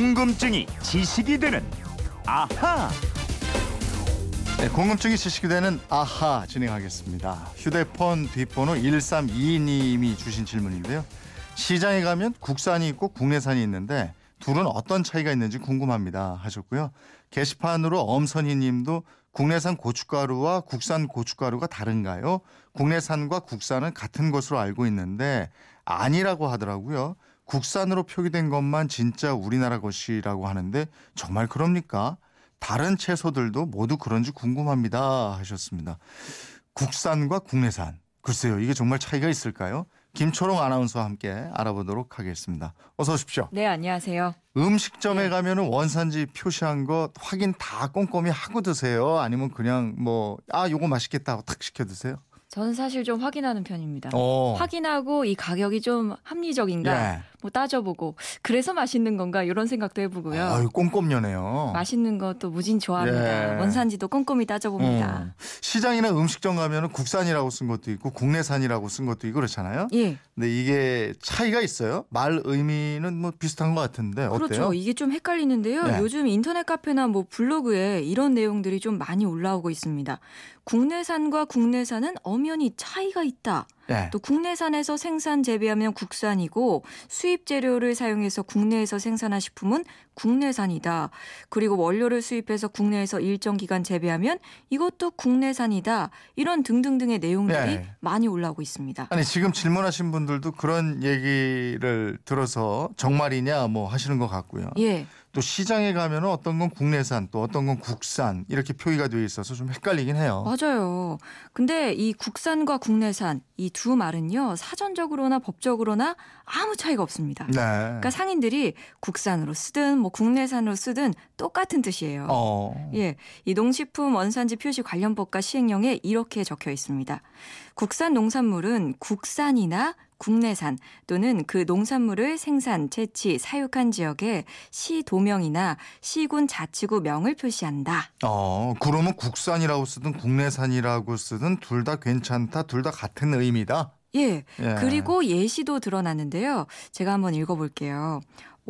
궁금증이 지식이 되는 아하. 네, 궁금증이 지식이 되는 아하 진행하겠습니다. 휴대폰 뒷번호 1322님이 주신 질문인데요. 시장에 가면 국산이 있고 국내산이 있는데 둘은 어떤 차이가 있는지 궁금합니다 하셨고요. 게시판으로 엄선희 님도 국내산 고춧가루와 국산 고춧가루가 다른가요? 국내산과 국산은 같은 것으로 알고 있는데 아니라고 하더라고요. 국산으로 표기된 것만 진짜 우리나라 것이라고 하는데 정말 그럽니까? 다른 채소들도 모두 그런지 궁금합니다 하셨습니다. 국산과 국내산. 글쎄요, 이게 정말 차이가 있을까요? 김초롱 아나운서와 함께 알아보도록 하겠습니다. 어서 오십시오. 네, 안녕하세요. 음식점에 네. 가면은 원산지 표시한 거 확인 다 꼼꼼히 하고 드세요? 아니면 그냥 뭐, 아, 요거 맛있겠다 하고 탁 시켜 드세요? 저는 사실 좀 확인하는 편입니다. 어. 확인하고 이 가격이 좀 합리적인가 예. 뭐 따져보고 그래서 맛있는 건가 이런 생각도 해보고요. 아유, 꼼꼼녀네요. 맛있는 것도 무진 좋아합니다. 예. 원산지도 꼼꼼히 따져봅니다. 어. 시장이나 음식점 가면 은 국산이라고 쓴 것도 있고 국내산이라고 쓴 것도 있고 그렇잖아요. 예, 근데 이게 차이가 있어요. 말 의미는 뭐 비슷한 것 같은데 어때요? 그렇죠. 이게 좀 헷갈리는데요. 네. 요즘 인터넷 카페나 뭐 블로그에 이런 내용들이 좀 많이 올라오고 있습니다. 국내산과 국내산은 엄 연히 차이가 있다. 네. 또 국내산에서 생산 재배하면 국산이고 수입 재료를 사용해서 국내에서 생산한 식품은 국내산이다. 그리고 원료를 수입해서 국내에서 일정 기간 재배하면 이것도 국내산이다. 이런 등등등의 내용들이 네. 많이 올라오고 있습니다. 아니 지금 질문하신 분들도 그런 얘기를 들어서 정말이냐 뭐 하시는 것 같고요. 예. 또 시장에 가면은 어떤 건 국내산 또 어떤 건 국산 이렇게 표기가 되어 있어서 좀 헷갈리긴 해요. 맞아요. 근데 이 국산과 국내산 이두 말은요. 사전적으로나 법적으로나 아무 차이가 없습니다. 네. 그러니까 상인들이 국산으로 쓰든 뭐 국내산으로 쓰든 똑같은 뜻이에요. 어. 예, 이 농식품 원산지 표시 관련법과 시행령에 이렇게 적혀 있습니다. 국산 농산물은 국산이나 국내산 또는 그 농산물을 생산, 채취, 사육한 지역에 시 도명이나 시군 자치구 명을 표시한다. 어, 그러면 국산이라고 쓰든 국내산이라고 쓰든 둘 다 괜찮다, 둘 다 같은 의미다. 예. 예. 그리고 예시도 드러났는데요. 제가 한번 읽어볼게요.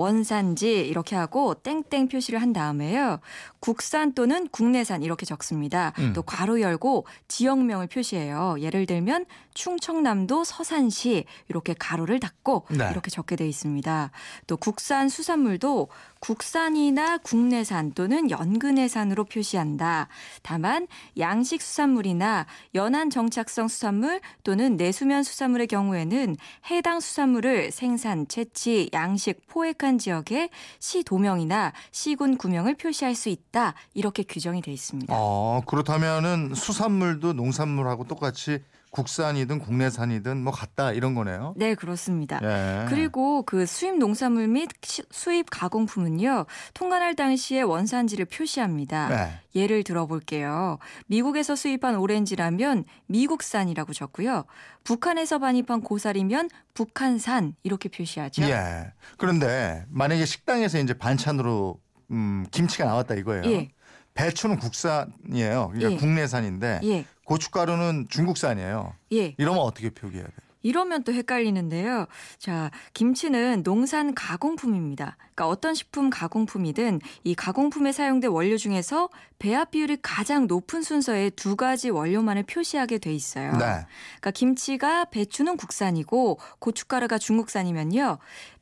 원산지 이렇게 하고 땡땡 표시를 한 다음에요. 국산 또는 국내산 이렇게 적습니다. 음. 또 괄호 열고 지역명을 표시해요. 예를 들면 충청남도 서산시 이렇게 가로를 닫고 네. 이렇게 적게 돼 있습니다. 또 국산 수산물도 국산이나 국내산 또는 연근해산으로 표시한다. 다만 양식 수산물이나 연안 정착성 수산물 또는 내수면 수산물의 경우에는 해당 수산물을 생산, 채취, 양식, 포획한 지역에 시 도명이나 시군 구명을 표시할 수 있다. 이렇게 규정이 돼 있습니다. 어, 그렇다면은 수산물도 농산물하고 똑같이 국산이든 국내산이든 뭐 같다 이런 거네요. 네, 그렇습니다. 예. 그리고 그 수입 농산물 및 시- 수입 가공품은요, 통관할 당시에 원산지를 표시합니다. 네. 예를 들어 볼게요. 미국에서 수입한 오렌지라면 미국산이라고 적고요. 북한에서 반입한 고사리면 북한산 이렇게 표시하죠. 예. 그런데 만약에 식당에서 이제 반찬으로 음, 김치가 나왔다 이거예요. 예. 배추는 국산이에요. 그러니까 예. 국내산인데 예. 고춧가루는 중국산이에요. 예. 이러면 어떻게 표기해야 돼요? 이러면 또 헷갈리는데요. 자, 김치는 농산 가공품입니다. 그러니까 어떤 식품 가공품이든 이 가공품에 사용된 원료 중에서 배합 비율이 가장 높은 순서에 두 가지 원료만을 표시하게 돼 있어요. 네. 그러니까 김치가 배추는 국산이고 고춧가루가 중국산이면요.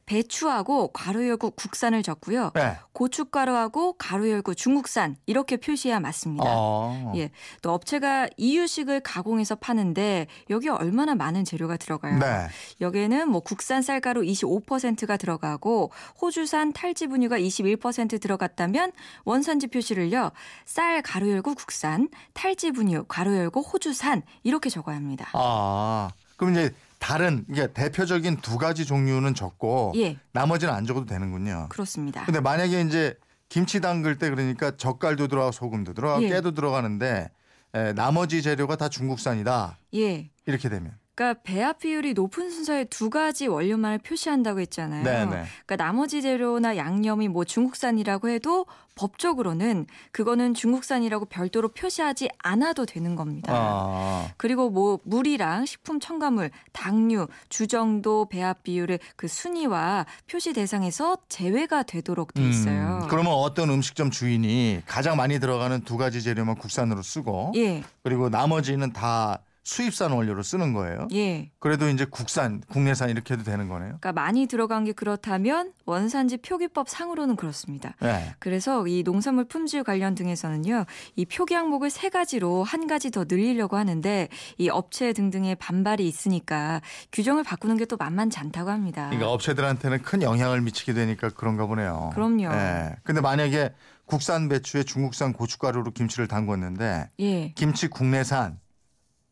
배추하고 가루 열고 국산을 적고요. 네. 고춧가루하고 가루 열고 중국산 이렇게 표시해야 맞습니다. 어. 예. 또 업체가 이유식을 가공해서 파는데 여기 얼마나 많은 재료가 들어가요. 네. 여기에는 뭐 국산 쌀가루 25%가 들어가고 호주산 탈지 분유가 21% 들어갔다면 원산지 표시를요. 쌀 가루 열고 국산, 탈지 분유 가루 열고 호주산 이렇게 적어야 합니다. 아. 그럼 이제 다른 이게 대표적인 두 가지 종류는 적고 예. 나머지는 안 적어도 되는군요. 그렇습니다. 근데 만약에 이제 김치 담글 때 그러니까 젓갈도 들어가고 소금도 들어가고 예. 깨도 들어가는데 에, 나머지 재료가 다 중국산이다. 예. 이렇게 되면 그러니까 배합 비율이 높은 순서의 두 가지 원료만을 표시한다고 했잖아요. 네네. 그러니까 나머지 재료나 양념이 뭐 중국산이라고 해도 법적으로는 그거는 중국산이라고 별도로 표시하지 않아도 되는 겁니다. 아. 그리고 뭐 물이랑 식품 첨가물, 당류, 주정도, 배합 비율의 그 순위와 표시 대상에서 제외가 되도록 돼 있어요. 음, 그러면 어떤 음식점 주인이 가장 많이 들어가는 두 가지 재료만 국산으로 쓰고 예, 그리고 나머지는 다 수입산 원료로 쓰는 거예요. 예. 그래도 이제 국산, 국내산 이렇게 해도 되는 거네요. 그러니까 많이 들어간 게 그렇다면 원산지 표기법 상으로는 그렇습니다. 네. 그래서 이 농산물 품질 관련 등에서는요, 이 표기 항목을 세 가지로 한 가지 더 늘리려고 하는데 이 업체 등등의 반발이 있으니까 규정을 바꾸는 게 또 만만치 않다고 합니다. 그러니까 업체들한테는 큰 영향을 미치게 되니까 그런가 보네요. 그럼요. 예. 근데 만약에 국산 배추에 중국산 고춧가루로 김치를 담궜는데 예, 김치 국내산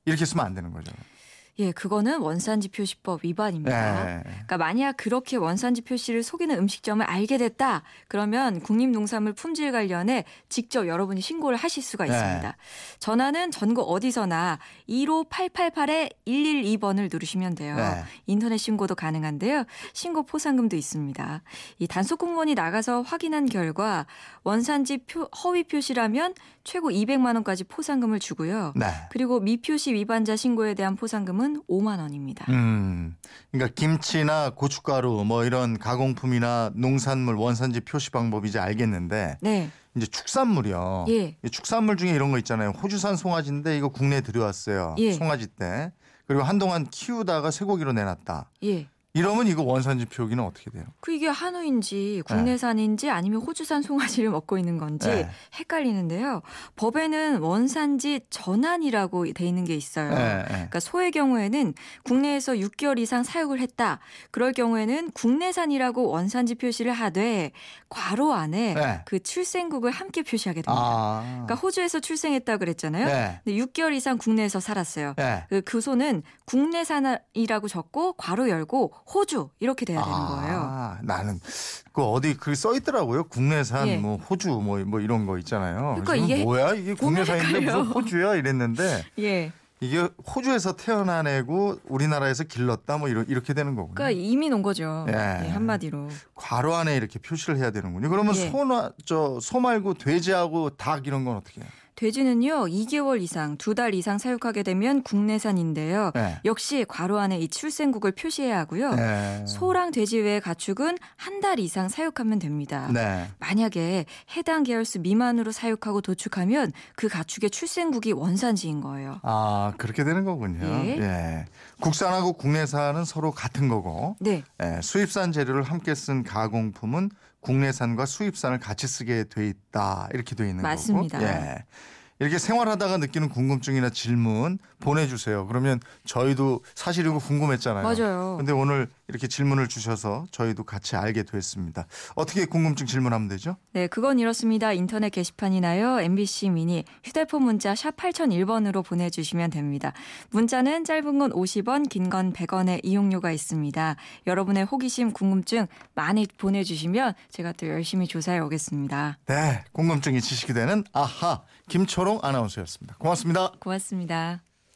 이렇게 쓰면 안 되는 거죠. 예, 그거는 원산지 표시법 위반입니다. 예. 그러니까 만약 그렇게 원산지 표시를 속이는 음식점을 알게 됐다. 그러면 국립농산물 품질 관련해 직접 여러분이 신고를 하실 수가 네. 있습니다. 전화는 전국 어디서나 15888에 112번을 누르시면 돼요. 네. 인터넷 신고도 가능한데요. 신고 포상금도 있습니다. 이 단속 공무원이 나가서 확인한 결과 원산지 표, 허위 표시라면 최고 200만 원까지 포상금을 주고요. 네. 그리고 미표시 위반자 신고에 대한 포상금은 5만 원입니다. 음. 그러니까 김치나 고춧가루 뭐 이런 가공품이나 농산물 원산지 표시 방법 이제 알겠는데 네. 이제 축산물이요. 예. 이 축산물 중에 이런 거 있잖아요. 호주산 송아지인데 이거 국내에 들여왔어요. 예. 송아지 때. 그리고 한동안 키우다가 쇠고기로 내놨다. 예. 이러면 이거 원산지 표기는 어떻게 돼요? 그 이게 한우인지 국내산인지 아니면 호주산 송아지를 먹고 있는 건지 네. 헷갈리는데요. 법에는 원산지 전환이라고 돼 있는 게 있어요. 예, 예. 그러니까 소의 경우에는 국내에서 6개월 이상 사육을 했다. 그럴 경우에는 국내산이라고 원산지 표시를 하되 괄호 안에 네. 그 출생국을 함께 표시하게 됩니다. 아. 그러니까 호주에서 출생했다 그랬잖아요. 네. 근데 6개월 이상 국내에서 살았어요. 네. 그, 그 소는 국내산이라고 적고 괄호 열고 호주 이렇게 돼야 되는 거예요. 아, 나는 그 어디 글써 있더라고요. 국내산 예. 뭐 호주 뭐, 뭐 이런 거 있잖아요. 그러니까 이게 뭐야 이게 국내산인데. 무슨 호주야 이랬는데 예. 이게 호주에서 태어나내고 우리나라에서 길렀다 뭐 이렇게 되는 거군요. 그러니까 이민 온 거죠. 예. 예, 한마디로. 괄호 안에 이렇게 표시를 해야 되는군요. 그러면 예. 소나 저 소 말고 돼지하고 닭 이런 건 어떻게 해요? 돼지는요 2개월 이상, 두 달 이상 사육하게 되면 국내산인데요. 네. 역시 괄호 안에 이 출생국을 표시해야 하고요. 네. 소랑 돼지 외의 가축은 한 달 이상 사육하면 됩니다. 네. 만약에 해당 계열수 미만으로 사육하고 도축하면 그 가축의 출생국이 원산지인 거예요. 아 그렇게 되는 거군요. 예. 예. 국산하고 국내산은 서로 같은 거고 네. 예, 수입산 재료를 함께 쓴 가공품은 국내산과 수입산을 같이 쓰게 돼 있다 이렇게 돼 있는 맞습니다. 거고. 예. 이렇게 생활하다가 느끼는 궁금증이나 질문 보내주세요. 그러면 저희도 사실 이거 궁금했잖아요. 맞아요. 근데 오늘 이렇게 질문을 주셔서 저희도 같이 알게 됐습니다. 어떻게 궁금증 질문하면 되죠? 네, 그건 이렇습니다. 인터넷 게시판이나요. MBC 미니 휴대폰 문자 샵 8001번으로 보내주시면 됩니다. 문자는 짧은 건 50원, 긴 건 100원의 이용료가 있습니다. 여러분의 호기심, 궁금증 많이 보내주시면 제가 또 열심히 조사해 오겠습니다. 네, 궁금증이 지식이 되는 아하 김초롱 아나운서였습니다. 고맙습니다. 고맙습니다.